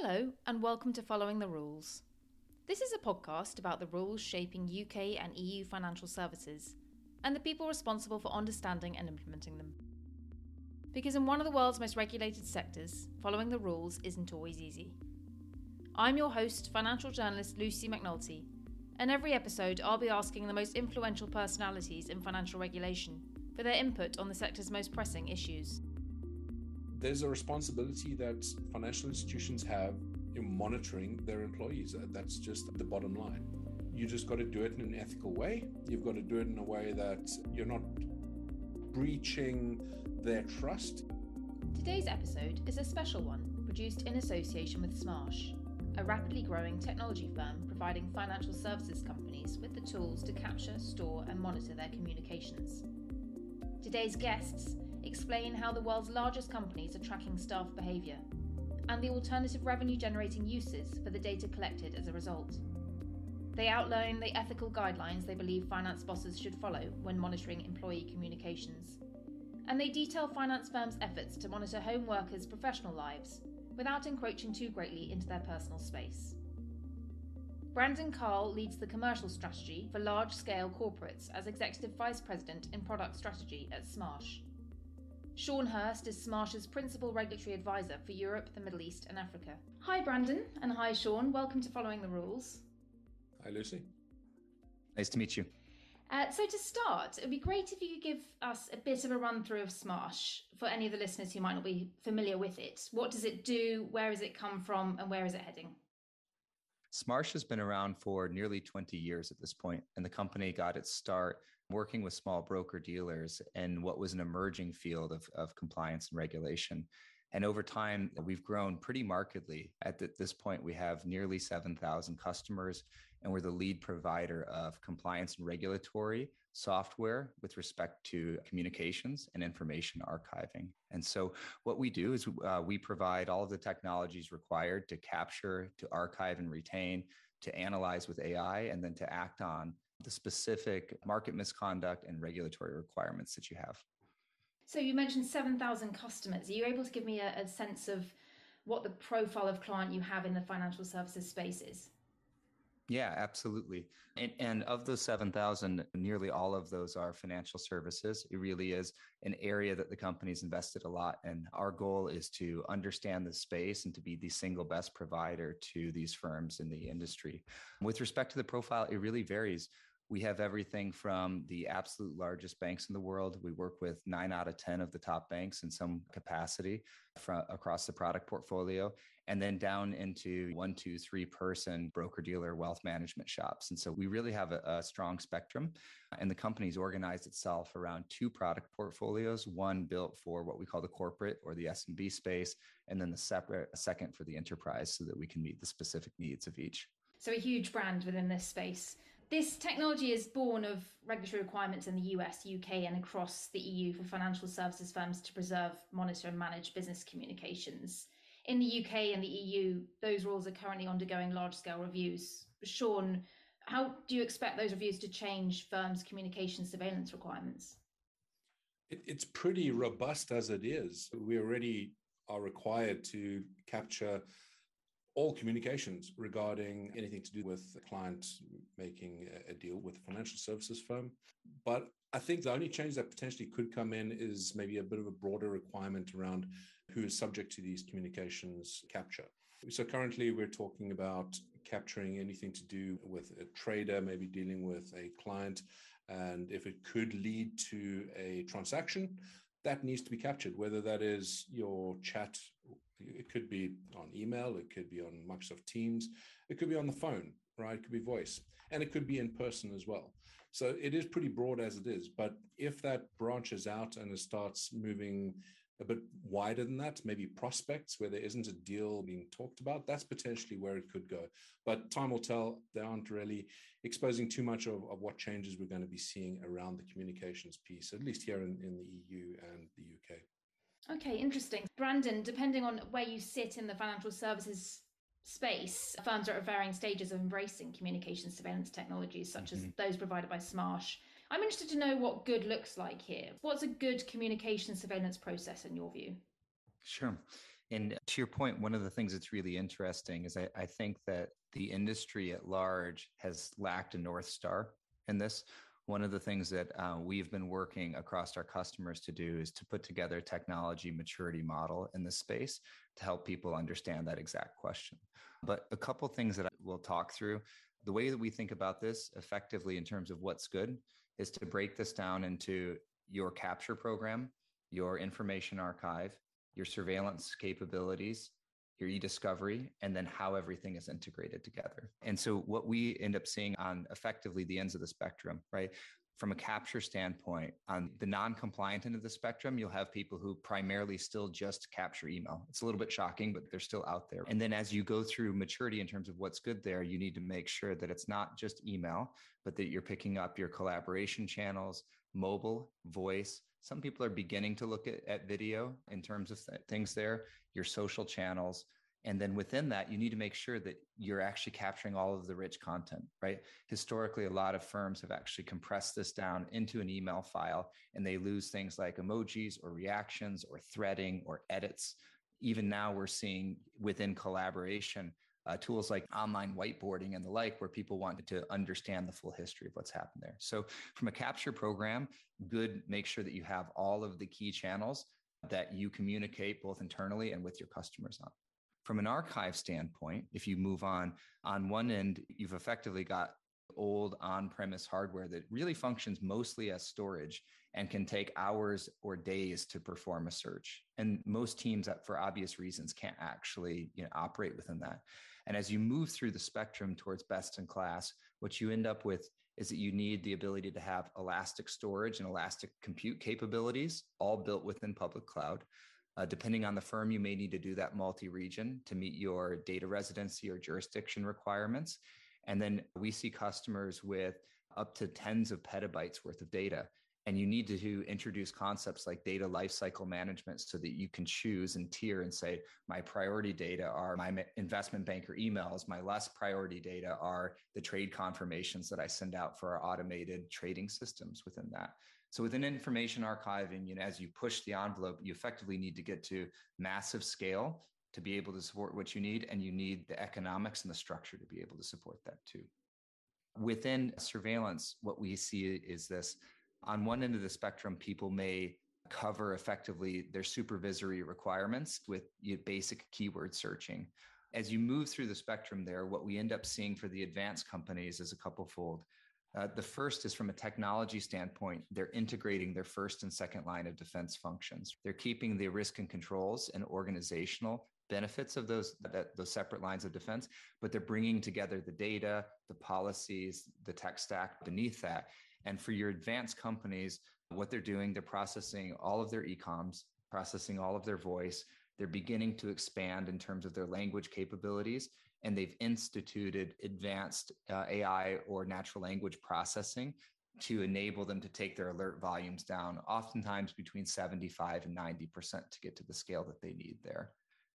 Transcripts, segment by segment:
Hello, and welcome to Following the Rules. This is a podcast about the rules shaping UK and EU financial services and the people responsible for understanding and implementing them. Because in one of the world's most regulated sectors, following the rules isn't always easy. I'm your host, financial journalist Lucy McNulty, and every episode I'll be asking the most influential personalities in financial regulation for their input on the sector's most pressing issues there's a responsibility that financial institutions have in monitoring their employees. Uh, that's just the bottom line. You just got to do it in an ethical way. You've got to do it in a way that you're not breaching their trust. Today's episode is a special one produced in association with Smarsh, a rapidly growing technology firm providing financial services companies with the tools to capture, store, and monitor their communications. Today's guests explain how the world's largest companies are tracking staff behaviour and the alternative revenue generating uses for the data collected as a result. They outline the ethical guidelines they believe finance bosses should follow when monitoring employee communications. And they detail finance firms' efforts to monitor home workers' professional lives without encroaching too greatly into their personal space. Brandon Carl leads the commercial strategy for large scale corporates as Executive Vice President in Product Strategy at Smarsh. Shaun Hurst is Smarsh's Principal Regulatory Advisor for Europe, the Middle East, and Africa. Hi, Brandon, and hi, Shaun. Welcome to Following the Rules. Hi, Lucy. Nice to meet you. Uh, so, to start, it would be great if you could give us a bit of a run through of Smarsh for any of the listeners who might not be familiar with it. What does it do? Where has it come from? And where is it heading? Smarsh has been around for nearly 20 years at this point, and the company got its start working with small broker dealers in what was an emerging field of, of compliance and regulation. And over time, we've grown pretty markedly. At this point, we have nearly 7,000 customers, and we're the lead provider of compliance and regulatory software with respect to communications and information archiving. And so, what we do is uh, we provide all of the technologies required to capture, to archive and retain, to analyze with AI, and then to act on the specific market misconduct and regulatory requirements that you have. So you mentioned 7,000 customers. Are you able to give me a, a, sense of what the profile of client you have in the financial services space is? Yeah, absolutely. And, and of those 7,000, nearly all of those are financial services. It really is an area that the company's invested a lot. And our goal is to understand the space and to be the single best provider to these firms in the industry. With respect to the profile, it really varies we have everything from the absolute largest banks in the world. We work with nine out of 10 of the top banks in some capacity from across the product portfolio, and then down into one, two, three person broker dealer wealth management shops. And so we really have a, a strong spectrum. And the company's organized itself around two product portfolios, one built for what we call the corporate or the SMB space, and then the separate second for the enterprise so that we can meet the specific needs of each. So a huge brand within this space. This technology is born of regulatory requirements in the US, UK, and across the EU for financial services firms to preserve, monitor, and manage business communications. In the UK and the EU, those rules are currently undergoing large scale reviews. Shaun, how do you expect those reviews to change firms' communication surveillance requirements? it's pretty robust as it is. We already are required to capture all communications regarding anything to do with a client making a deal with a financial services firm. But I think the only change that potentially could come in is maybe a bit of a broader requirement around who is subject to these communications capture. So currently, we're talking about capturing anything to do with a trader, maybe dealing with a client. And if it could lead to a transaction, that needs to be captured, whether that is your chat it could be on email, it could be on Microsoft Teams, it could be on the phone, right? It could be voice, and it could be in person as well. So it is pretty broad as it is. But if that branches out and it starts moving a bit wider than that, maybe prospects where there isn't a deal being talked about, that's potentially where it could go. But time will tell. They aren't really exposing too much of, of what changes we're going to be seeing around the communications piece, at least here in, in the EU and the UK. Okay, interesting. Brandon, depending on where you sit in the financial services space, firms are at varying stages of embracing communication surveillance technologies such mm-hmm. as those provided by Smarsh. I'm interested to know what good looks like here. What's a good communication surveillance process in your view? Sure. And to your point, one of the things that's really interesting is I, I think that the industry at large has lacked a North Star in this. One of the things that uh, we've been working across our customers to do is to put together a technology maturity model in this space to help people understand that exact question. But a couple things that we'll talk through. The way that we think about this effectively in terms of what's good is to break this down into your capture program, your information archive, your surveillance capabilities, your e-discovery, and then how everything is integrated together. And so what we end up seeing on effectively the ends of the spectrum, right? From a capture standpoint, on the non-compliant end of the spectrum, you'll have people who primarily still just capture email. It's a little bit shocking, but they're still out there. And then as you go through maturity in terms of what's good there, you need to make sure that it's not just email, but that you're picking up your collaboration channels, mobile, voice, some people are beginning to look at, at video in terms of th- things there, your social channels. And then within that, you need to make sure that you're actually capturing all of the rich content, right? Historically, a lot of firms have actually compressed this down into an email file and they lose things like emojis or reactions or threading or edits. Even now, we're seeing within collaboration, uh, tools like online whiteboarding and the like, where people wanted to understand the full history of what's happened there. So, from a capture program, good, make sure that you have all of the key channels that you communicate both internally and with your customers on. From an archive standpoint, if you move on, on one end, you've effectively got old on premise hardware that really functions mostly as storage and can take hours or days to perform a search. And most teams that for obvious reasons can't actually you know, operate within that. And as you move through the spectrum towards best in class, what you end up with is that you need the ability to have elastic storage and elastic compute capabilities, all built within public cloud. Uh, depending on the firm, you may need to do that multi region to meet your data residency or jurisdiction requirements. And then we see customers with up to tens of petabytes worth of data. And you need to introduce concepts like data lifecycle management so that you can choose and tier and say, my priority data are my investment banker emails. My less priority data are the trade confirmations that I send out for our automated trading systems within that. So within information archiving, you know, as you push the envelope, you effectively need to get to massive scale to be able to support what you need, and you need the economics and the structure to be able to support that too. Within surveillance, what we see is this on one end of the spectrum, people may cover effectively their supervisory requirements with basic keyword searching. As you move through the spectrum there, what we end up seeing for the advanced companies is a couple fold. Uh, the first is from a technology standpoint, they're integrating their first and second line of defense functions. They're keeping the risk and controls and organizational benefits of those that, those separate lines of defense, but they're bringing together the data, the policies, the tech stack beneath that, and for your advanced companies, what they're doing, they're processing all of their e-coms, processing all of their voice. They're beginning to expand in terms of their language capabilities, and they've instituted advanced uh, AI or natural language processing to enable them to take their alert volumes down, oftentimes between 75 and 90% to get to the scale that they need there.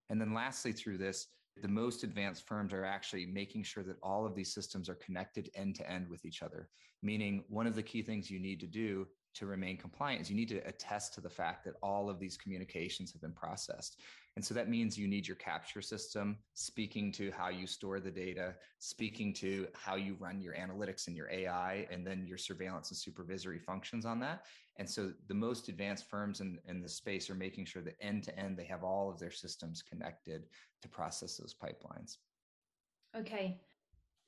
And then lastly, through this, the most advanced firms are actually making sure that all of these systems are connected end to end with each other. Meaning, one of the key things you need to do to remain compliant is you need to attest to the fact that all of these communications have been processed. And so that means you need your capture system speaking to how you store the data, speaking to how you run your analytics and your AI, and then your surveillance and supervisory functions on that. And so the most advanced firms in, in the space are making sure that end to end, they have all of their systems connected to process those pipelines. Okay.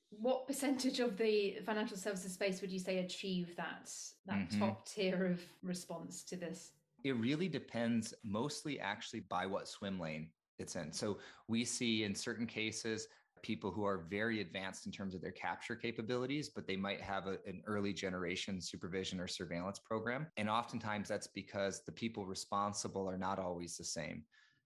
What percentage of the financial services space would you say achieve that that mm-hmm. top tier of response to this? It really depends mostly actually by what swim lane it's in. So we see in certain cases people who are very advanced in terms of their capture capabilities, but they might have a, an early generation supervision or surveillance program. And oftentimes that's because the people responsible are not always the same.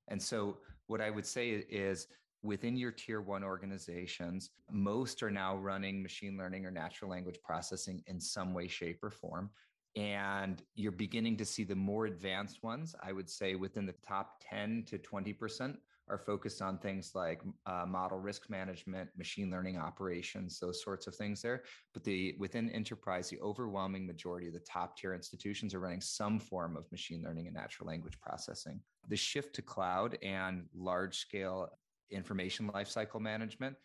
And so what I would say is within your tier one organizations, most are now running machine learning or natural language processing in some way, shape, or form. And you're beginning to see the more advanced ones, I would say within the top 10 to 20% are focused on things like uh, model risk management, machine learning operations, those sorts of things there. But the within enterprise, the overwhelming majority of the top tier institutions are running some form of machine learning and natural language processing. The shift to cloud and large scale information lifecycle management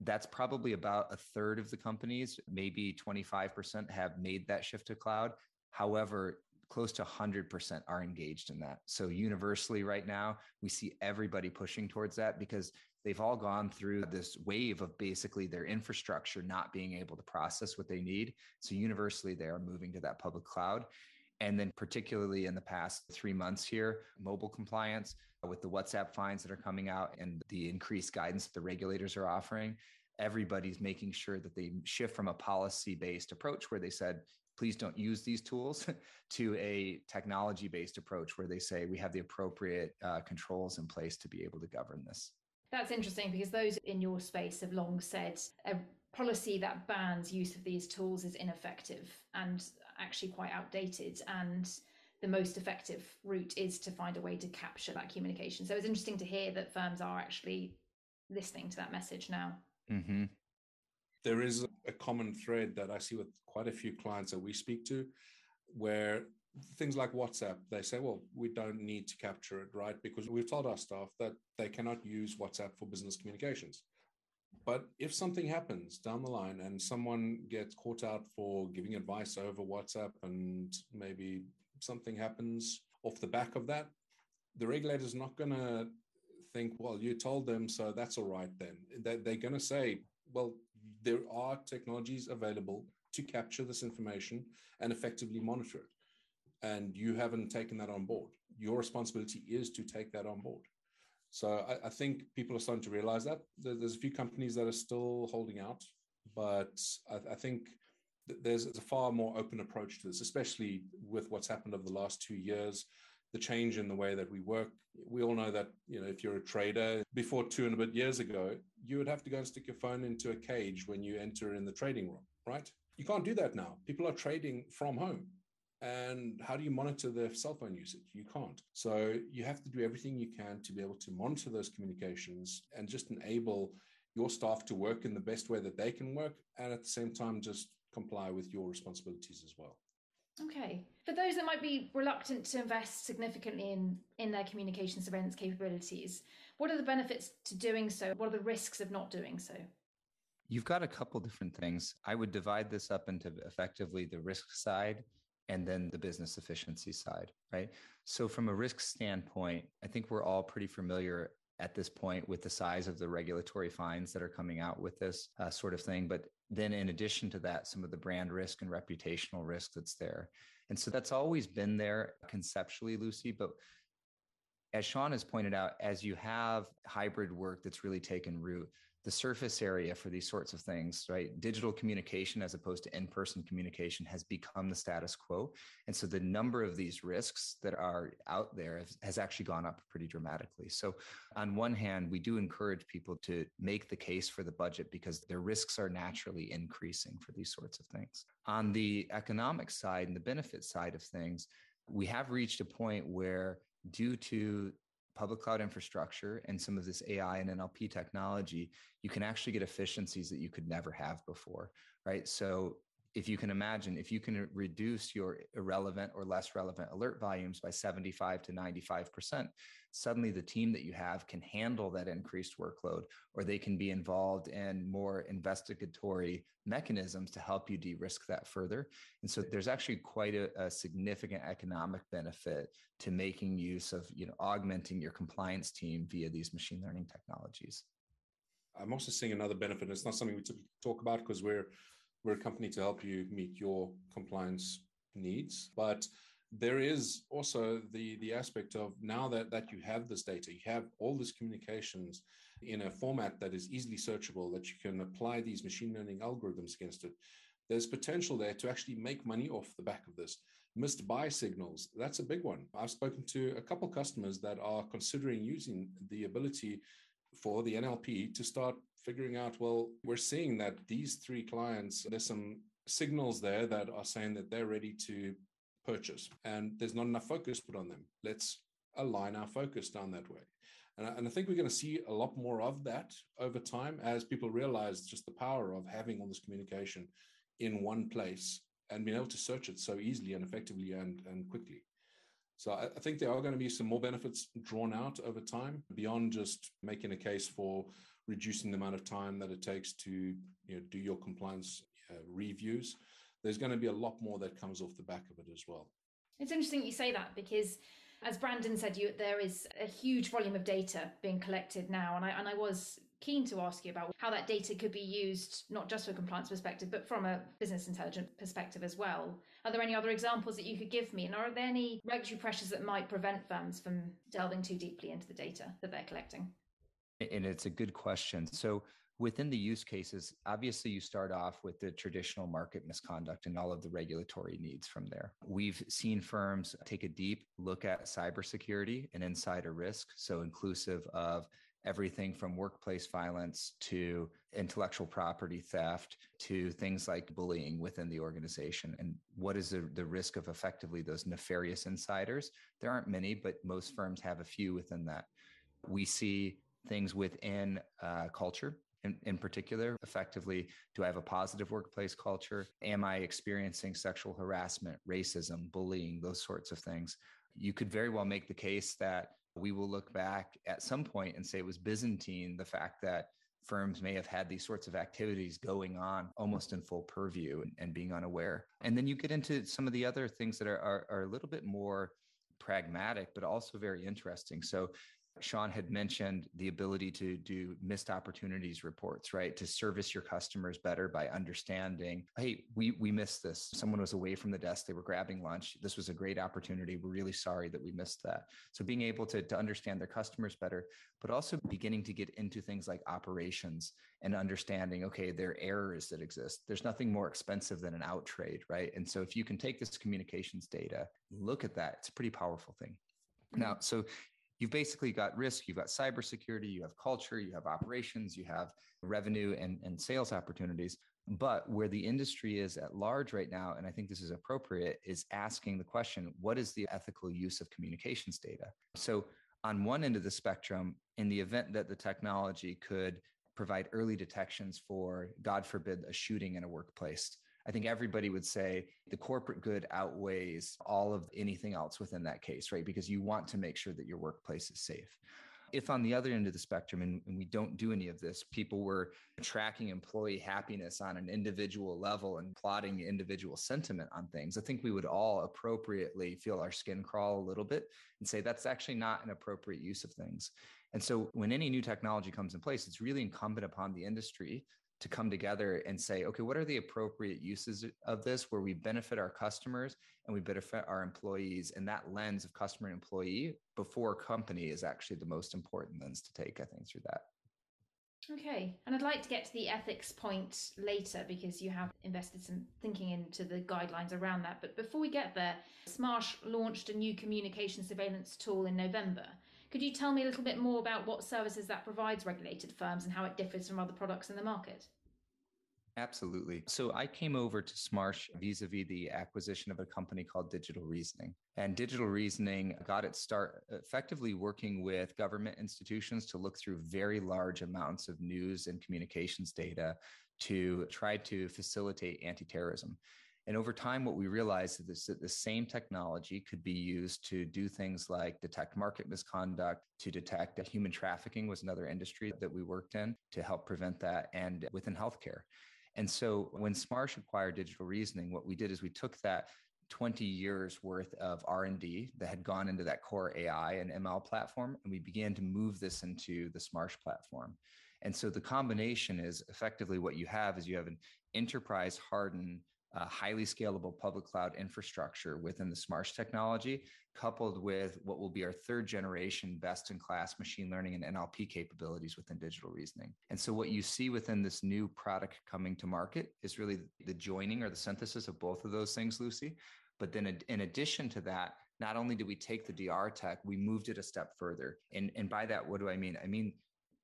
that's probably about a third of the companies, maybe 25% have made that shift to cloud. However, close to 100% are engaged in that. So, universally, right now, we see everybody pushing towards that because they've all gone through this wave of basically their infrastructure not being able to process what they need. So, universally, they are moving to that public cloud. And then, particularly in the past three months here, mobile compliance with the WhatsApp fines that are coming out and the increased guidance the regulators are offering, everybody's making sure that they shift from a policy based approach where they said, please don't use these tools to a technology based approach where they say we have the appropriate uh, controls in place to be able to govern this. That's interesting because those in your space have long said a policy that bans use of these tools is ineffective and actually quite outdated. And the most effective route is to find a way to capture that communication. So it's interesting to hear that firms are actually listening to that message now. Mm-hmm. There is a common thread that I see with quite a few clients that we speak to where things like WhatsApp, they say, well, we don't need to capture it, right? Because we've told our staff that they cannot use WhatsApp for business communications. But if something happens down the line and someone gets caught out for giving advice over WhatsApp and maybe something happens off the back of that, the regulator's not going to think, well, you told them, so that's all right then. They're going to say, well, there are technologies available to capture this information and effectively monitor it. And you haven't taken that on board. Your responsibility is to take that on board. So I, I think people are starting to realize that. There's a few companies that are still holding out, but I, I think there's a far more open approach to this, especially with what's happened over the last two years the change in the way that we work. We all know that, you know, if you're a trader, before two and a bit years ago, you would have to go and stick your phone into a cage when you enter in the trading room, right? You can't do that now. People are trading from home. And how do you monitor their cell phone usage? You can't. So you have to do everything you can to be able to monitor those communications and just enable your staff to work in the best way that they can work. And at the same time, just comply with your responsibilities as well. Okay. For those that might be reluctant to invest significantly in, in their communication surveillance capabilities, what are the benefits to doing so? What are the risks of not doing so? You've got a couple different things. I would divide this up into effectively the risk side and then the business efficiency side, right? So, from a risk standpoint, I think we're all pretty familiar at this point with the size of the regulatory fines that are coming out with this uh, sort of thing. But then, in addition to that, some of the brand risk and reputational risk that's there. And so that's always been there conceptually, Lucy. But as Shaun has pointed out, as you have hybrid work that's really taken root, the surface area for these sorts of things, right? Digital communication as opposed to in person communication has become the status quo. And so the number of these risks that are out there has, has, actually gone up pretty dramatically. So, on one hand, we do encourage people to make the case for the budget because their risks are naturally increasing for these sorts of things. On the economic side and the benefit side of things, we have reached a point where due to public cloud infrastructure and some of this AI and NLP technology, you can actually get efficiencies that you could never have before, right? So if you can imagine, if you can reduce your irrelevant or less relevant alert volumes by 75 to 95%, suddenly the team that you have can handle that increased workload, or they can be involved in more investigatory mechanisms to help you de risk that further. And so there's actually quite a, a, significant economic benefit to making use of, you know, augmenting your compliance team via these machine learning technologies. I'm also seeing another benefit. It's not something we typically talk about because we're we're a company to help you meet your compliance needs, but there is also the the aspect of now that that you have this data you have all these communications in a format that is easily searchable that you can apply these machine learning algorithms against it there's potential there to actually make money off the back of this. Missed buy signals that's a big one. I've spoken to a couple customers that are considering using the ability for the nlp to start figuring out, well, we're seeing that these three clients, there's some signals there that are saying that they're ready to purchase and there's not enough focus put on them. Let's align our focus down that way. And I, and I think we're going to see a lot more of that over time as people realize just the power of having all this communication in one place and being able to search it so easily and effectively and, and quickly. So I, I think there are going to be some more benefits drawn out over time beyond just making a case for reducing the amount of time that it takes to you know, do your compliance uh, reviews. There's going to be a lot more that comes off the back of it as well. It's interesting you say that because as Brandon said, you there is a huge volume of data being collected now, and I and I was keen to ask you about how that data could be used not just for compliance perspective, but from a business intelligence perspective as well. Are there any other examples that you could give me, and are there any regulatory pressures that might prevent firms from delving too deeply into the data that they're collecting? And it's a good question. So within the use cases, obviously you start off with the traditional market misconduct and all of the regulatory needs from there. We've seen firms take a deep look at cybersecurity and insider risk, so inclusive of everything from workplace violence to intellectual property theft to things like bullying within the organization and what is the, the risk of effectively those nefarious insiders there aren't many but most firms have a few within that we see things within uh, culture in, in particular. Effectively do i have a positive workplace culture? Am i experiencing sexual harassment racism bullying those sorts of things? You could very well make the case that we will look back at some point and say it was byzantine the fact that firms may have had these sorts of activities going on almost in full purview and, and being unaware. And then you get into some of the other things that are, are, are a little bit more pragmatic but also very interesting. So Shaun had mentioned the ability to do missed opportunities reports, right? To service your customers better by understanding, hey, we we missed this. Someone was away from the desk, they were grabbing lunch. This was a great opportunity. We're really sorry that we missed that. So being able to, to understand their customers better, but also beginning to get into things like operations and understanding, okay, there are errors that exist. There's nothing more expensive than an out trade, right? And so if you can take this communications data, look at that, it's a pretty powerful thing. Now, so you've basically got risk, you've got cybersecurity, you have culture, you have operations, you have revenue and, and sales opportunities. But where the industry is at large right now, and I think this is appropriate, is asking the question what is the ethical use of communications data? So, on one end of the spectrum, in the event that the technology could provide early detections for, God forbid, a shooting in a workplace, I think everybody would say the corporate good outweighs all of anything else within that case, right? Because you want to make sure that your workplace is safe. If on the other end of the spectrum, and, and we don't do any of this, people were tracking employee happiness on an individual level and plotting individual sentiment on things, I think we would all appropriately feel our skin crawl a little bit and say that's actually not an appropriate use of things. And so when any new technology comes in place, it's really incumbent upon the industry to come together and say, okay, what are the appropriate uses of this where we benefit our customers and we benefit our employees? And that lens of customer and employee before company is actually the most important lens to take, I think, through that. Okay. And I'd like to get to the ethics point later because you have invested some thinking into the guidelines around that. But before we get there, Smarsh launched a new communication surveillance tool in November. Could you tell me a little bit more about what services that provides regulated firms and how it differs from other products in the market? Absolutely. So I came over to Smarsh vis-a-vis the acquisition of a company called Digital Reasoning. And Digital Reasoning got its start effectively working with government institutions to look through very large amounts of news and communications data to try to facilitate anti-terrorism. And over time, what we realized is that the same technology could be used to do things like detect market misconduct, to detect human trafficking was another industry that we worked in to help prevent that, and within healthcare. And so when Smarsh acquired Digital Reasoning, what we did is we took that 20 years worth of r&d that had gone into that core ai and ml platform and we began to move this into the smarsh platform and so the combination is effectively what you have is you have an enterprise hardened uh, highly scalable public cloud infrastructure within the Smarsh technology, coupled with what will be our third generation best in class machine learning and NLP capabilities within digital reasoning. And so, what you see within this new product coming to market is really the joining or the synthesis of both of those things, Lucy. But then, in addition to that, not only did we take the DR tech, we moved it a step further. And, and by that, what do I mean? I mean,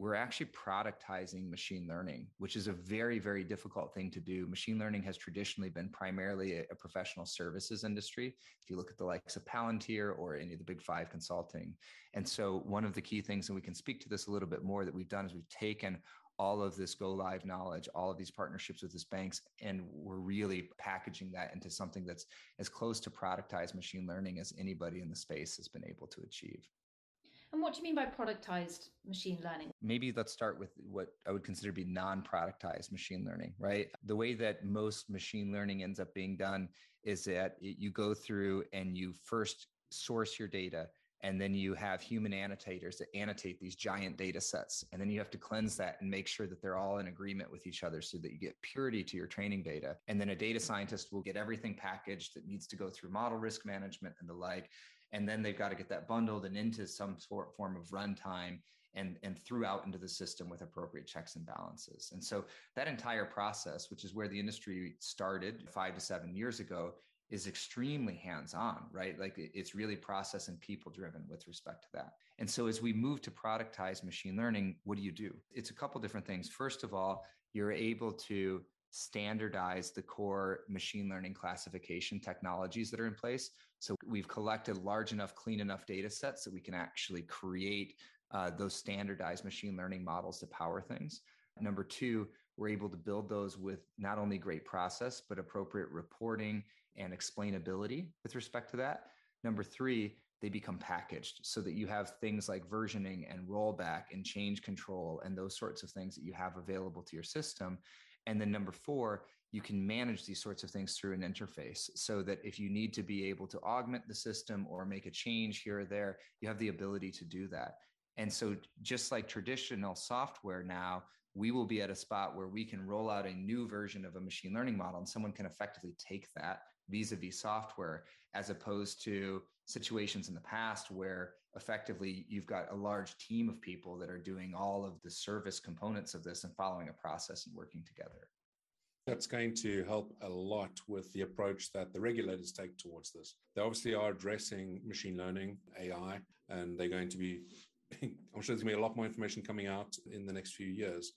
we're actually productizing machine learning, which is a very, very difficult thing to do. Machine learning has traditionally been primarily a, a, professional services industry. If you look at the likes of Palantir or any of the big five consulting. And so, one of the key things, and we can speak to this a little bit more, that we've done is we've taken all of this go live knowledge, all of these partnerships with these banks, and we're really packaging that into something that's as close to productized machine learning as anybody in the space has been able to achieve. And what do you mean by productized machine learning? Maybe let's start with what I would consider to be non productized machine learning, right? The way that most machine learning ends up being done is that you go through and you first source your data and then you have human annotators that annotate these giant data sets and then you have to cleanse that and make sure that they're all in agreement with each other so that you get purity to your training data and then a data scientist will get everything packaged that needs to go through model risk management and the like and then they've got to get that bundled and into some sort form of runtime and and throughout into the system with appropriate checks and balances. And so that entire process which is where the industry started five to seven years ago is extremely hands on right? Like it's really process and people driven with respect to that. And so as we move to productize machine learning what do you do? It's a couple different things. First of all you're able to standardize the core machine learning classification technologies that are in place so we've collected large enough, clean enough data sets that we can actually create uh, those standardized machine learning models to power things. Number two, we're able to build those with not only great process, but appropriate reporting and explainability with respect to that. Number three, they become packaged so that you have things like versioning and rollback and change control and those sorts of things that you have available to your system. And then number four, you can manage these sorts of things through an interface so that if you need to be able to augment the system or make a change here or there, you have the ability to do that. And so, just like traditional software now, we will be at a spot where we can roll out a new version of a machine learning model and someone can effectively take that vis a vis software, as opposed to situations in the past where effectively you've got a large team of people that are doing all of the service components of this and following a process and working together. That's going to help a lot with the approach that the regulators take towards this. They obviously are addressing machine learning, AI, and they're going to be, I'm sure there's going to be a lot more information coming out in the next few years.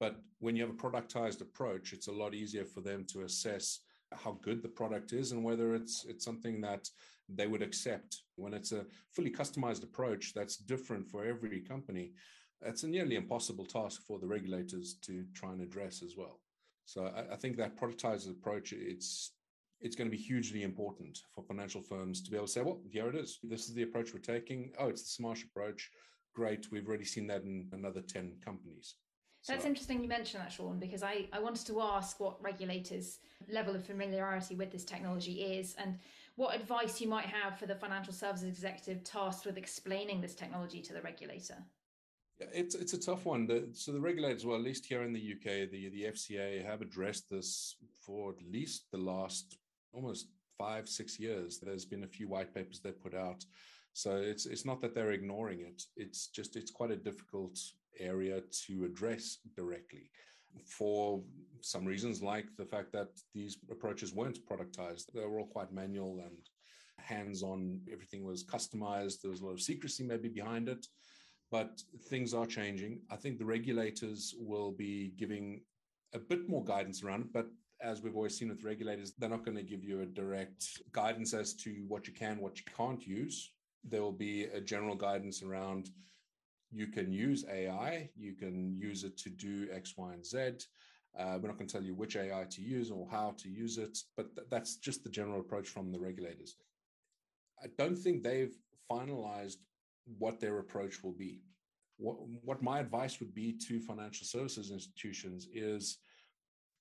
But when you have a productized approach, it's a lot easier for them to assess how good the product is and whether it's it's something that they would accept. When it's a fully customized approach that's different for every company, it's a nearly impossible task for the regulators to try and address as well. So I, I think that productized approach, it's it's going to be hugely important for financial firms to be able to say, well, here it is. This is the approach we're taking. Oh, it's the Smarsh approach. Great. We've already seen that in another 10 companies. That's so, interesting you mentioned that, Shaun, because I, I wanted to ask what regulators' level of familiarity with this technology is and what advice you might have for the financial services executive tasked with explaining this technology to the regulator. It's it's a tough one. The, so the regulators, well, at least here in the UK, the the FCA have addressed this for at least the last almost five six years. There's been a few white papers they put out. So it's it's not that they're ignoring it. It's just it's quite a difficult area to address directly for some reasons, like the fact that these approaches weren't productized. They were all quite manual and hands-on. Everything was customized. There was a lot of secrecy maybe behind it but things are changing. I think the regulators will be giving a bit more guidance around it, but as we've always seen with regulators, they're not going to give you a direct guidance as to what you can, what you can't use. There will be a general guidance around you can use AI, you can use it to do X, Y, and Z. Uh, we're not going to tell you which AI to use or how to use it, but th- that's just the general approach from the regulators. I don't think they've finalized what their approach will be. What, what my advice would be to financial services institutions is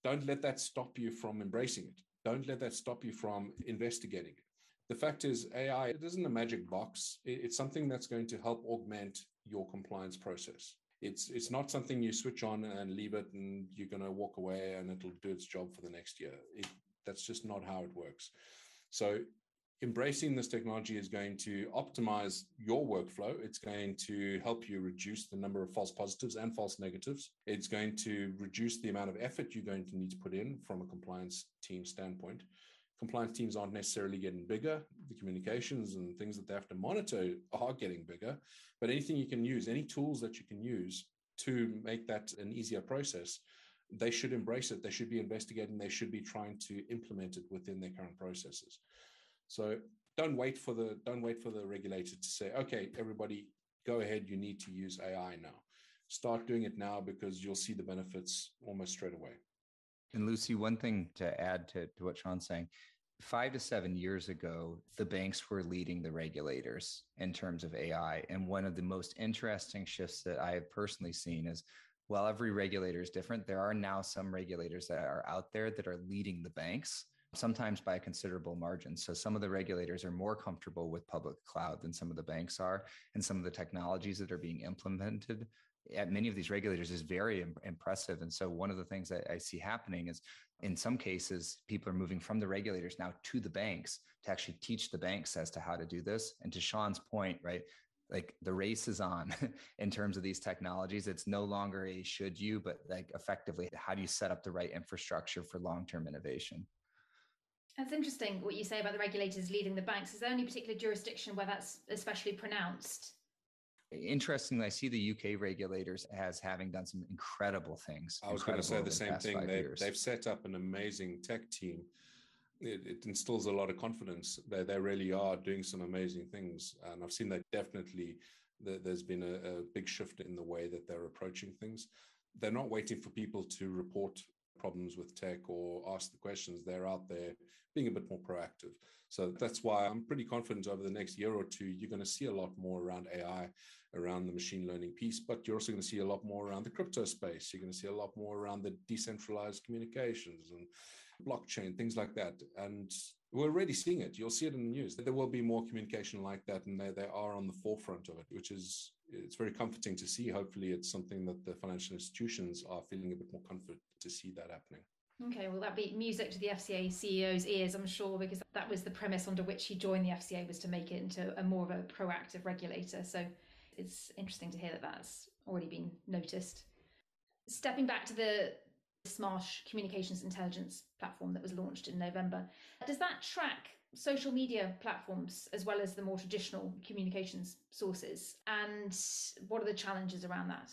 don't let that stop you from embracing it. Don't let that stop you from investigating it. The fact is, AI it isn't a magic box. It's something that's going to help augment your compliance process. It's it's not something you switch on and leave it, and you're going to walk away and it'll do its job for the next year. It, that's just not how it works. So embracing this technology is going to optimize your workflow. It's going to help you reduce the number of false positives and false negatives. It's going to reduce the amount of effort you're going to need to put in from a compliance team standpoint. Compliance teams aren't necessarily getting bigger. The communications and things that they have to monitor are getting bigger. But anything you can use, any tools that you can use to make that an easier process, they should embrace it. They should be investigating. They should be trying to implement it within their current processes. So don't wait for the don't wait for the regulator to say, okay, everybody, go ahead. You need to use AI now. Start doing it now because you'll see the benefits almost straight away. And Lucy, one thing to add to, to what Shaun's saying, five to seven years ago, the banks were leading the regulators in terms of AI. And one of the most interesting shifts that I have personally seen is while every regulator is different, there are now some regulators that are out there that are leading the banks sometimes by a considerable margin. So some of the regulators are more comfortable with public cloud than some of the banks are, and some of the technologies that are being implemented at many of these regulators is very impressive. And so one of the things that I see happening is in some cases, people are moving from the regulators now to the banks to actually teach the banks as to how to do this. And to Shaun's point, right? Like the race is on in terms of these technologies. It's no longer a should you, but like effectively, how do you set up the right infrastructure for long term innovation? That's interesting what you say about the regulators leading the banks. Is there any particular jurisdiction where that's especially pronounced? Interestingly, I see the UK regulators as having done some incredible things. I was going to say the same thing. They, they've set up an amazing tech team. It, it, instills a lot of confidence. They, they really are doing some amazing things. And I've seen that definitely there's been a, a big shift in the way that they're approaching things. They're not waiting for people to report problems with tech or ask the questions. They're out there being a bit more proactive. So that's why I'm pretty confident over the next year or two, you're going to see a lot more around AI, around the machine learning piece, but you're also going to see a lot more around the crypto space. You're going to see a lot more around the decentralized communications and blockchain, things like that. And we're already seeing it. You'll see it in the news. There will be more communication like that, and they, they are on the forefront of it, which is it's very comforting to see. Hopefully, it's something that the financial institutions are feeling a bit more comfort to see that happening. Okay, well, that be music to the FCA CEO's ears, I'm sure, because that was the premise under which he joined the FCA was to make it into a more of a proactive regulator. So it's interesting to hear that that's already been noticed. Stepping back to the Smarsh Communications Intelligence platform that was launched in November, does that track social media platforms as well as the more traditional communications sources? And what are the challenges around that?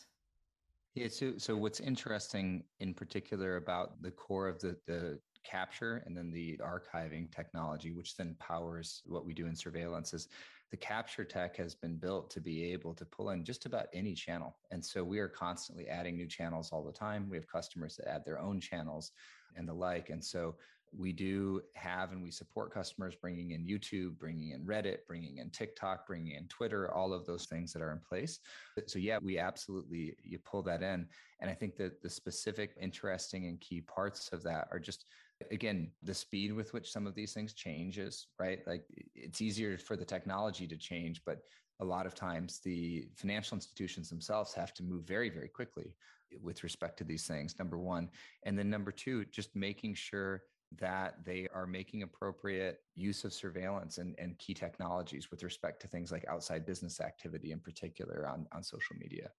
Yeah, so so what's interesting in particular about the core of the the capture and then the archiving technology, which then powers what we do in surveillance, is the capture tech has been built to be able to pull in just about any channel. And so we are constantly adding new channels all the time. We have customers that add their own channels and the like. And so we do have and we support customers bringing in YouTube, bringing in Reddit, bringing in TikTok, bringing in Twitter, all of those things that are in place. So yeah, we absolutely you pull that in, and I think that the specific, interesting, and key parts of that are just again the speed with which some of these things changes right? Like it's easier for the technology to change but a lot of times the financial institutions themselves have to move very very quickly with respect to these things number one. And then number two just making sure that they are making appropriate use of surveillance and, and key technologies with respect to things like outside business activity in particular on, on social media.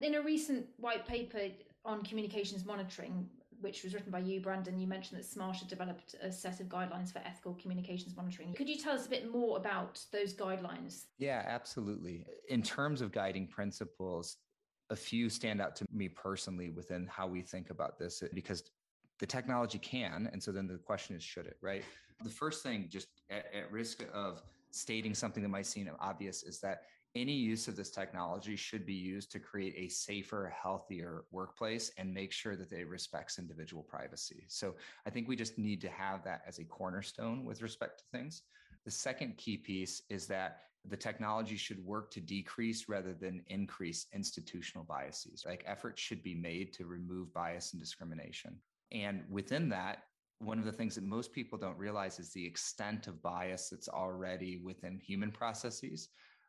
In a recent white paper on communications monitoring, which was written by you, Brandon, you mentioned that Smarsh had developed a set of guidelines for ethical communications monitoring. Could you tell us a bit more about those guidelines? Yeah, absolutely. In terms of guiding principles, a few stand out to me personally within how we think about this because the technology can. And so then the question is, should it, right? The first thing, just at, at risk of stating something that might seem obvious, is that any use of this technology should be used to create a safer, healthier workplace and make sure that it respects individual privacy. So I think we just need to have that as a cornerstone with respect to things. The second key piece is that the technology should work to decrease rather than increase institutional biases. Like efforts should be made to remove bias and discrimination. And within that, one of the things that most people don't realize is the extent of bias that's already within human processes.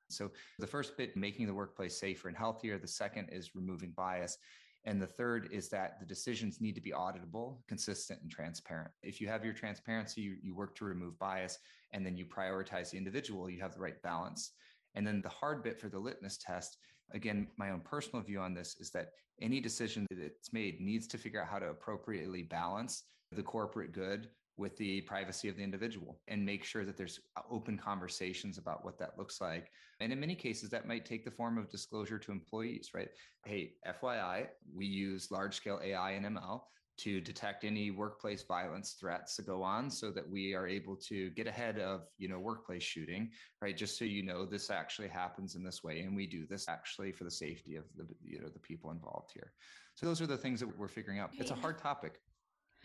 So, the first bit, making the workplace safer and healthier. The second is removing bias. And the third is that the decisions need to be auditable, consistent, and transparent. If you have your transparency, you, you work to remove bias, and then you prioritize the individual, you have the right balance. And then the hard bit for the litmus test again, my own personal view on this is that any decision that it's made needs to figure out how to appropriately balance the corporate good with the privacy of the individual and make sure that there's uh, open conversations about what that looks like. And in many cases, that might take the form of disclosure to employees, right? Hey, FYI, we use large scale AI and ML to detect any workplace violence threats that go on so that we are able to get ahead of you know workplace shooting right? Just so you know this actually happens in this way and we do this actually for the safety of the you know the people involved here. So those are the things that we're figuring out. It's a hard topic.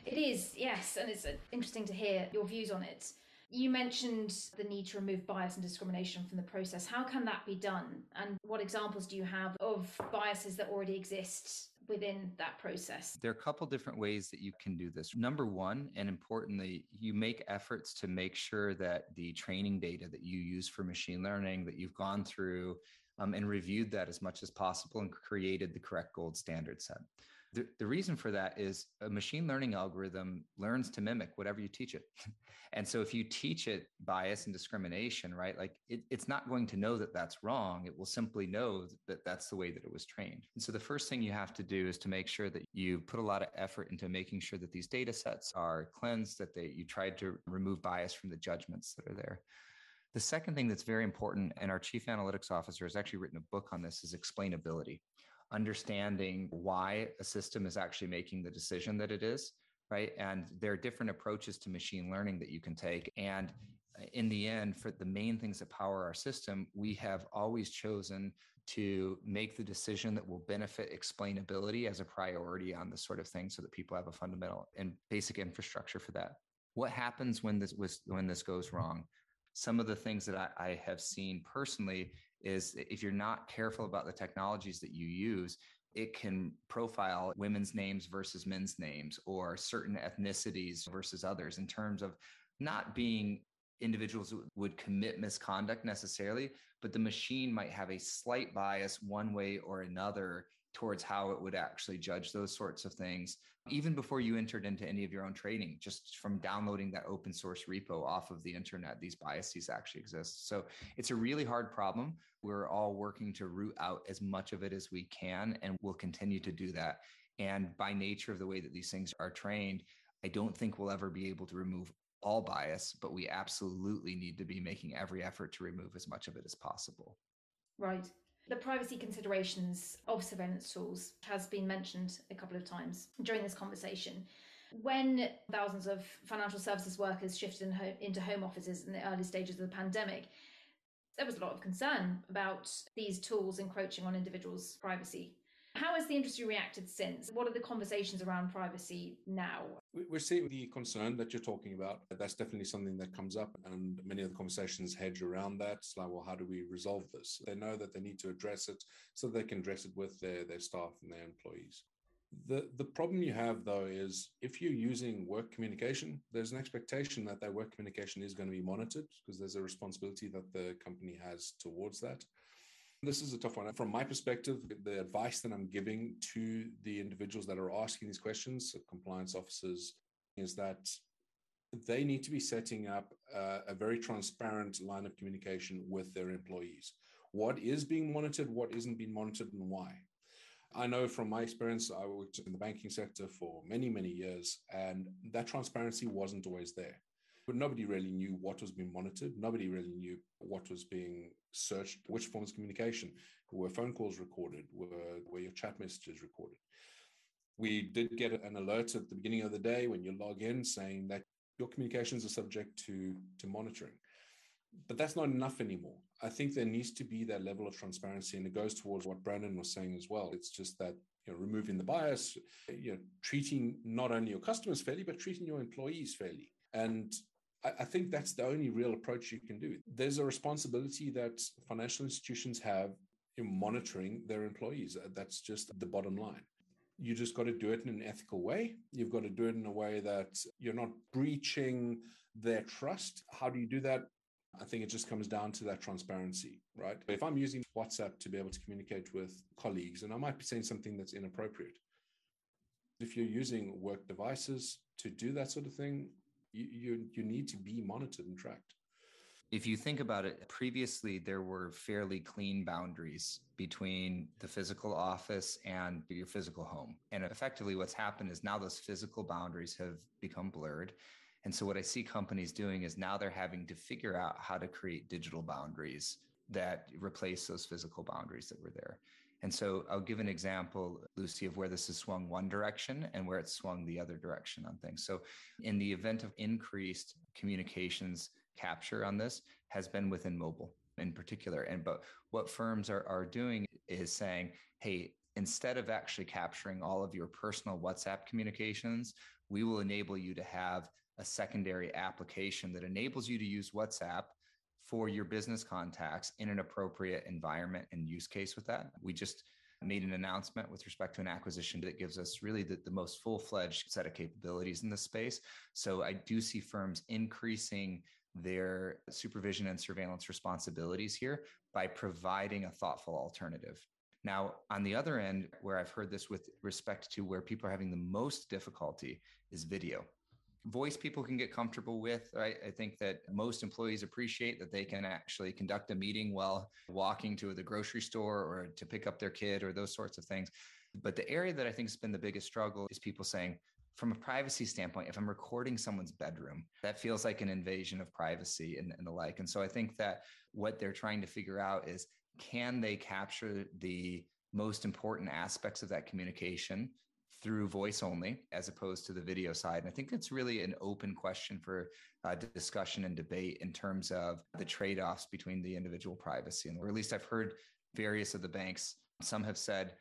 It is yes and it's uh, interesting to hear your views on it. You mentioned the need to remove bias and discrimination from the process. How can that be done? And what examples do you have of biases that already exist within that process? There are a couple different ways that you can do this. Number one, and importantly, you make efforts to make sure that the training data that you use for machine learning that you've gone through um, and reviewed that as much as possible and created the correct gold standard set. The, the reason for that is a machine learning algorithm learns to mimic whatever you teach it. and so if you teach it bias and discrimination, right, like it, it's not going to know that that's wrong. It will simply know that that's the way that it was trained. And so the first thing you have to do is to make sure that you put a lot of effort into making sure that these data sets are cleansed, that they, you tried to remove bias from the judgments that are there. The second thing that's very important, and our chief analytics officer has actually written a book on this, is explainability understanding why a system is actually making the decision that it is, right? And there are different approaches to machine learning that you can take. And in the end, for the main things that power our system, we have always chosen to make the decision that will benefit explainability as a priority on this sort of thing so that people have a fundamental and basic infrastructure for that. What happens when this was when this goes wrong? Some of the things that I, I have seen personally is if you're not careful about the technologies that you use, it can profile women's names versus men's names or certain ethnicities versus others in terms of not being individuals would commit misconduct necessarily, but the machine might have a slight bias one way or another towards how it would actually judge those sorts of things even before you entered into any of your own training just from downloading that open source repo off of the internet these biases actually exist. So it's a really hard problem. We're all working to root out as much of it as we can and we'll continue to do that. And by nature of the way that these things are trained i don't think we'll ever be able to remove all bias but we absolutely need to be making every effort to remove as much of it as possible right the privacy considerations of surveillance tools has been mentioned a couple of times during this conversation. When thousands of financial services workers shifted in into home offices in the early stages of the pandemic, there was a lot of concern about these tools encroaching on individuals' privacy. How has the industry reacted since? What are the conversations around privacy now? We're seeing the concern that you're talking about. That's definitely something that comes up, and many of the conversations hedge around that. It's like, well, how do we resolve this? They know that they need to address it so they can address it with their, their staff and their employees. The, the problem you have, though, is if you're using work communication, there's an expectation that that work communication is going to be monitored because there's a responsibility that the company has towards that. This is a tough one. From my perspective, the advice that I'm giving to the individuals that are asking these questions, compliance officers, is that they need to be setting up a, a very transparent line of communication with their employees. What is being monitored, what isn't being monitored, and why. I know from my experience, I worked in the banking sector for many, many years, and that transparency wasn't always there but nobody really knew what was being monitored. Nobody really knew what was being searched, which forms of communication, were phone calls recorded, were, were your chat messages recorded. We did get an alert at the beginning of the day when you log in saying that your communications are subject to, to monitoring. But that's not enough anymore. I think there needs to be that level of transparency, and it goes towards what Brandon was saying as well. It's just that you know, removing the bias, you know, treating not only your customers fairly, but treating your employees fairly. And I think that's the only real approach you can do. There's a responsibility that financial institutions have in monitoring their employees. Uh, that's just the bottom line. You just got to do it in an ethical way. You've got to do it in a way that you're not breaching their trust. How do you do that? I think it just comes down to that transparency, right? If I'm using WhatsApp to be able to communicate with colleagues, and I might be saying something that's inappropriate, if you're using work devices to do that sort of thing, you, you, you need to be monitored and tracked. If you think about it, previously there were fairly clean boundaries between the physical office and your physical home. And effectively, what's happened is now those physical boundaries have become blurred. And so what I see companies doing is now they're having to figure out how to create digital boundaries that replace those physical boundaries that were there. And so I'll give an example, Lucy, of where this has swung one direction and where it's swung the other direction on things. So, in the event of increased communications capture on this, has been within mobile in particular. And but what firms are, are doing is saying, hey, instead of actually capturing all of your personal WhatsApp communications, we will enable you to have a secondary application that enables you to use WhatsApp for your business contacts in an appropriate environment and use case with that. We just made an announcement with respect to an acquisition that gives us really the, the most full fledged set of capabilities in this space. So I do see firms increasing their supervision and surveillance responsibilities here by providing a thoughtful alternative. Now, on the other end, where I've heard this with respect to where people are having the most difficulty is video voice people can get comfortable with. Right? I think that most employees appreciate that they can actually conduct a meeting while walking to the grocery store or to pick up their kid or those sorts of things. But the area that I think has been the biggest struggle is people saying, from a privacy standpoint, if I'm recording someone's bedroom, that feels like an invasion of privacy and, and the like. And so I think that what they're trying to figure out is can they capture the most important aspects of that communication through voice only as opposed to the video side. And I think that's really an open question for uh, discussion and debate in terms of the trade offs between the individual privacy. And or at least I've heard various of the banks, some have said,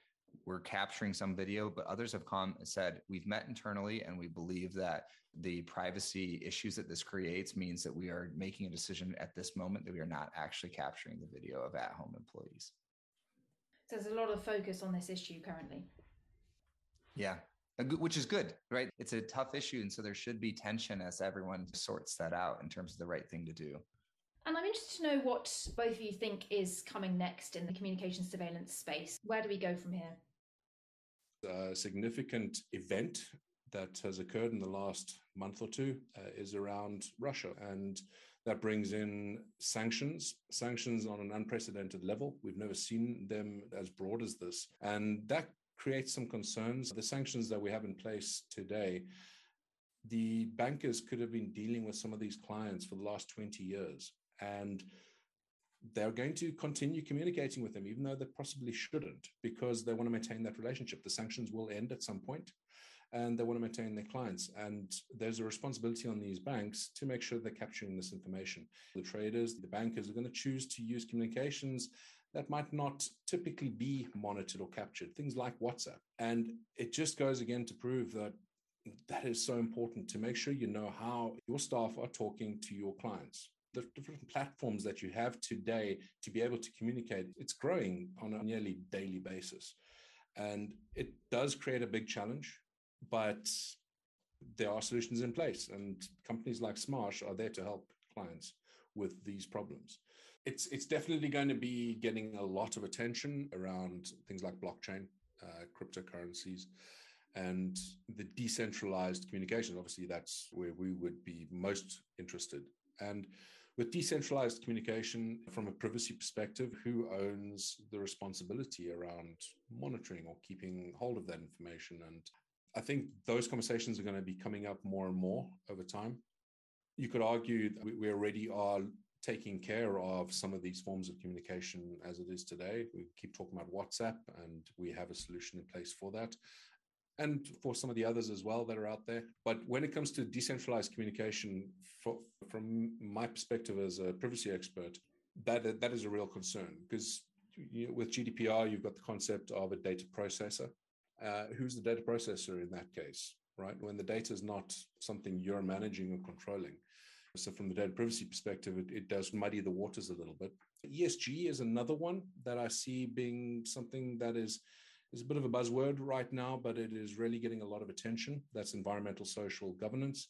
we're capturing some video, but others have come said we've met internally and we believe that the privacy issues that this creates means that we are making a decision at this moment that we are not actually capturing the video of at home employees. So there's a lot of focus on this issue currently. Yeah. Which is good, right? It's a tough issue. And so there should be tension as everyone sorts that out in terms of the right thing to do. And I'm interested to know what both of you think is coming next in the communication surveillance space. Where do we go from here? A significant event that has occurred in the last month or two uh, is around Russia. And that brings in sanctions, sanctions on an unprecedented level. We've never seen them as broad as this. And that creates some concerns. The sanctions that we have in place today, the bankers could have been dealing with some of these clients for the last 20 years. And they're going to continue communicating with them, even though they possibly shouldn't, because they want to maintain that relationship. The sanctions will end at some point, and they want to maintain their clients. And there's a responsibility on these banks to make sure they're capturing this information. The traders, the bankers are going to choose to use communications that might not typically be monitored or captured, things like WhatsApp. And it just goes again to prove that that is so important to make sure you know how your staff are talking to your clients. The different platforms that you have today to be able to communicate, it's growing on a nearly daily basis. And it does create a big challenge, but there are solutions in place. And companies like Smarsh are there to help clients with these problems it's it's definitely going to be getting a lot of attention around things like blockchain, uh, cryptocurrencies, and the decentralized communication. Obviously, that's where we would be most interested. And with decentralized communication, from a privacy perspective, who owns the responsibility around monitoring or keeping hold of that information? And I think those conversations are going to be coming up more and more over time. You could argue that we already are taking care of some of these forms of communication as it is today. We keep talking about WhatsApp, and we have a solution in place for that. And for some of the others as well that are out there. But when it comes to decentralized communication, for, from my perspective as a privacy expert, that, that is a real concern because you know, with GDPR, you've got the concept of a data processor. Uh, who's the data processor in that case, right? When the data is not something you're managing or controlling. So, from the data privacy perspective, it, it does muddy the waters a little bit. ESG is another one that I see being something that is is a bit of a buzzword right now, but it is really getting a lot of attention. That's environmental social governance.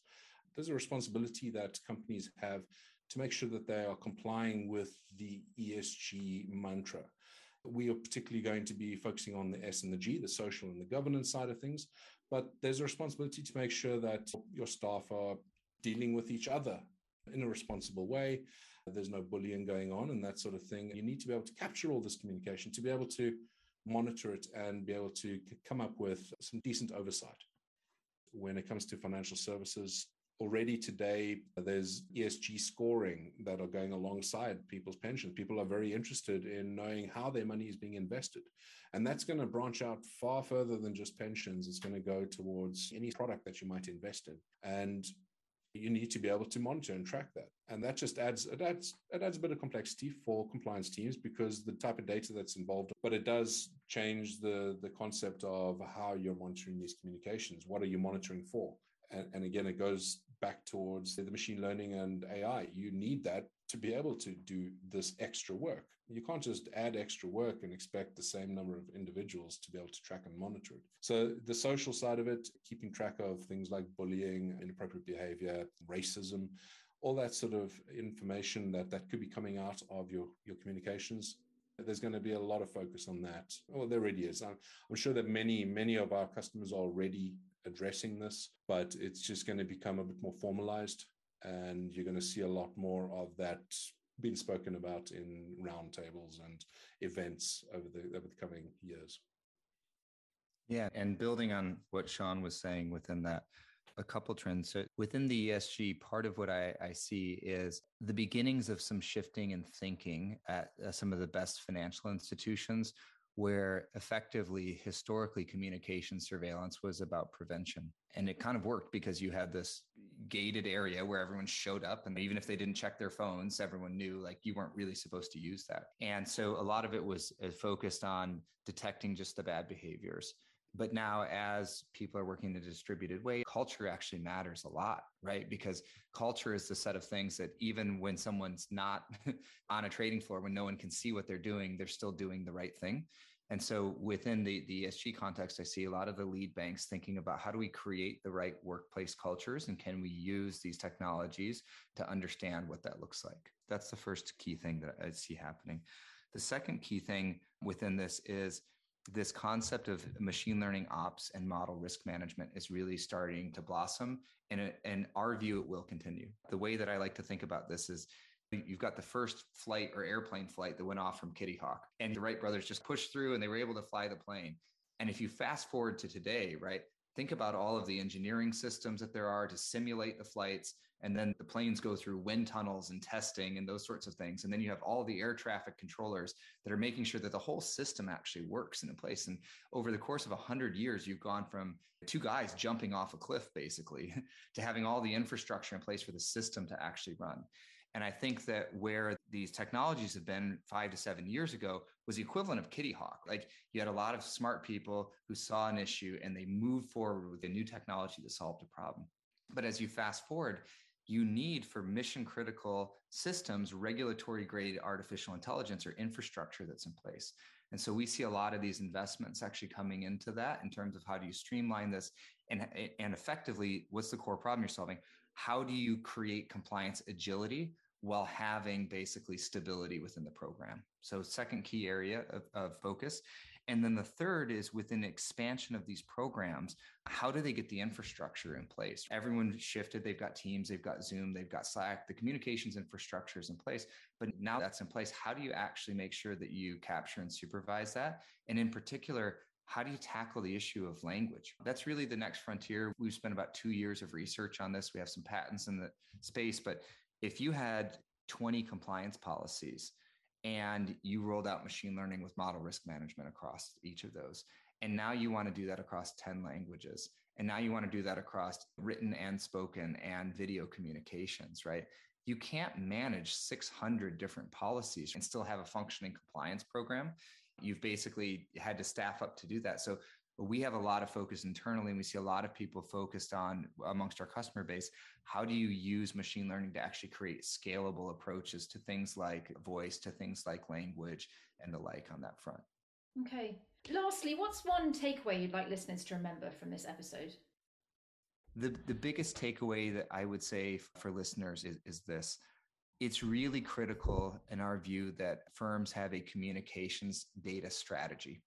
There's a responsibility that companies have to make sure that they are complying with the ESG mantra. We are particularly going to be focusing on the S and the G, the social and the governance side of things, but there's a responsibility to make sure that your staff are dealing with each other in a responsible way. There's no bullying going on and that sort of thing. You need to be able to capture all this communication to be able to monitor it and be able to come up with some decent oversight. When it comes to financial services, already today there's ESG scoring that are going alongside people's pensions. People are very interested in knowing how their money is being invested. And that's going to branch out far further than just pensions. It's going to go towards any product that you might invest in. And you need to be able to monitor and track that. And that just adds it adds it adds a bit of complexity for compliance teams because the type of data that's involved, but it does change the the concept of how you're monitoring these communications. What are you monitoring for? And, and again, it goes back towards the machine learning and AI. You need that to be able to do this extra work. You can't just add extra work and expect the same number of individuals to be able to track and monitor it. So, the social side of it, keeping track of things like bullying, inappropriate behavior, racism, all that sort of information that, that could be coming out of your, your communications. There's going to be a lot of focus on that. Well, there already is. I'm, I'm sure that many, many of our customers are already addressing this, but it's just going to become a bit more formalized. And you're going to see a lot more of that being spoken about in roundtables and events over the over the coming years. Yeah, and building on what Shaun was saying within that, a couple trends. So within the ESG, part of what I, I see is the beginnings of some shifting and thinking at uh, some of the best financial institutions where effectively historically communication surveillance was about prevention. And it kind of worked because you had this gated area where everyone showed up and even if they didn't check their phones everyone knew like you weren't really supposed to use that. And so a lot of it was uh, focused on detecting just the bad behaviors. But now as people are working in a distributed way culture actually matters a lot right? Because culture is the set of things that even when someone's not on a trading floor when no one can see what they're doing they're still doing the right thing and so within the, the ESG context, I see a lot of the lead banks thinking about how do we create the right workplace cultures and can we use these technologies to understand what that looks like? That's the first key thing that I see happening. The second key thing within this is this concept of machine learning ops and model risk management is really starting to blossom. And in our view, it will continue. The way that I like to think about this is You've got the first flight or airplane flight that went off from Kitty Hawk, and the Wright brothers just pushed through and they were able to fly the plane. And if you fast forward to today, right, think about all of the engineering systems that there are to simulate the flights. And then the planes go through wind tunnels and testing and those sorts of things. And then you have all the air traffic controllers that are making sure that the whole system actually works in a place. And over the course of 100 years, you've gone from two guys jumping off a cliff, basically, to having all the infrastructure in place for the system to actually run. And I think that where these technologies have been five to seven years ago was the equivalent of Kitty Hawk. Like you had a lot of smart people who saw an issue and they moved forward with a new technology to solve the problem. But as you fast forward, you need for mission critical systems regulatory grade artificial intelligence or infrastructure that's in place. And so we see a lot of these investments actually coming into that in terms of how do you streamline this and, and effectively, what's the core problem you're solving? How do you create compliance agility while having basically stability within the program? So, second key area of, of, focus. And then the third is within expansion of these programs, how do they get the infrastructure in place? Everyone shifted, they've got Teams, they've got Zoom, they've got Slack, the communications infrastructure is in place. But now that's in place, how do you actually make sure that you capture and supervise that? And in particular, how do you tackle the issue of language? That's really the next frontier. We've spent about two years of research on this. We have some patents in the space, but if you had 20 compliance policies and you rolled out machine learning with model risk management across each of those, and now you want to do that across 10 languages, and now you want to do that across written and spoken and video communications, right? You can't manage 600 different policies and still have a functioning compliance program you've basically had to staff up to do that. So we have a lot of focus internally and we see a lot of people focused on amongst our customer base how do you use machine learning to actually create scalable approaches to things like voice to things like language and the like on that front? Okay. Lastly what's one takeaway you'd like listeners to remember from this episode? The, the biggest takeaway that i would say for listeners is, is this it's really critical in our view that firms have a communications data strategy,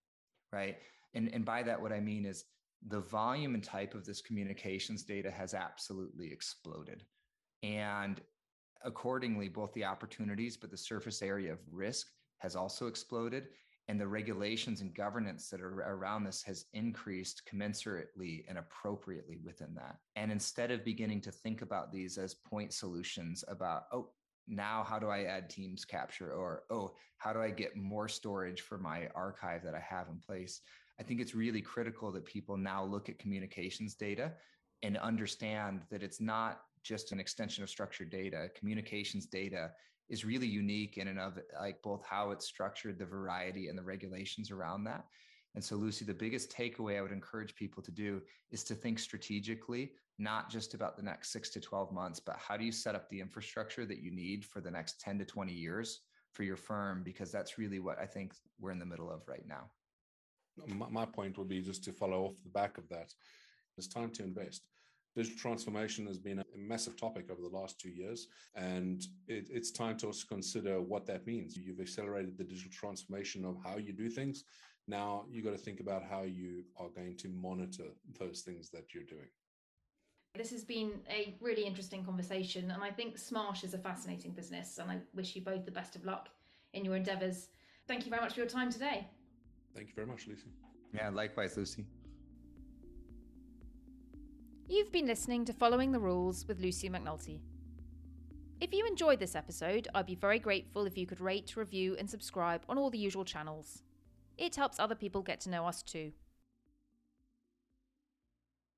right? And, and by that, what I mean is the volume and type of this communications data has absolutely exploded. And accordingly, both the opportunities, but the surface area of risk has also exploded. and the regulations and governance that are around this has increased commensurately and appropriately within that. And instead of beginning to think about these as point solutions about, oh, now how do I add Teams capture? Or, oh, how do I get more storage for my archive that I have in place? I think it's really critical that people now look at communications data and understand that it's not just an extension of structured data. Communications data is really unique in and of like both how it's structured, the variety and the regulations around that. And so, Lucy, the biggest takeaway I would encourage people to do is to think strategically, not just about the next six to 12 months, but how do you set up the infrastructure that you need for the next 10 to 20 years for your firm? Because that's really what I think we're in the middle of right now. My point would be just to follow off the back of that. It's time to invest digital transformation has been a massive topic over the last two years, and it, it's time to also consider what that means. You've accelerated the digital transformation of how you do things. Now you've got to think about how you are going to monitor those things that you're doing. This has been a really interesting conversation, and I think Smarsh is a fascinating business. And I wish you both the best of luck in your endeavours. Thank you very much for your time today. Thank you very much, Lucy. Yeah, likewise, Lucy. You've been listening to Following the Rules with Lucy McNulty. If you enjoyed this episode, I'd be very grateful if you could rate, review, and subscribe on all the usual channels. It helps other people get to know us too.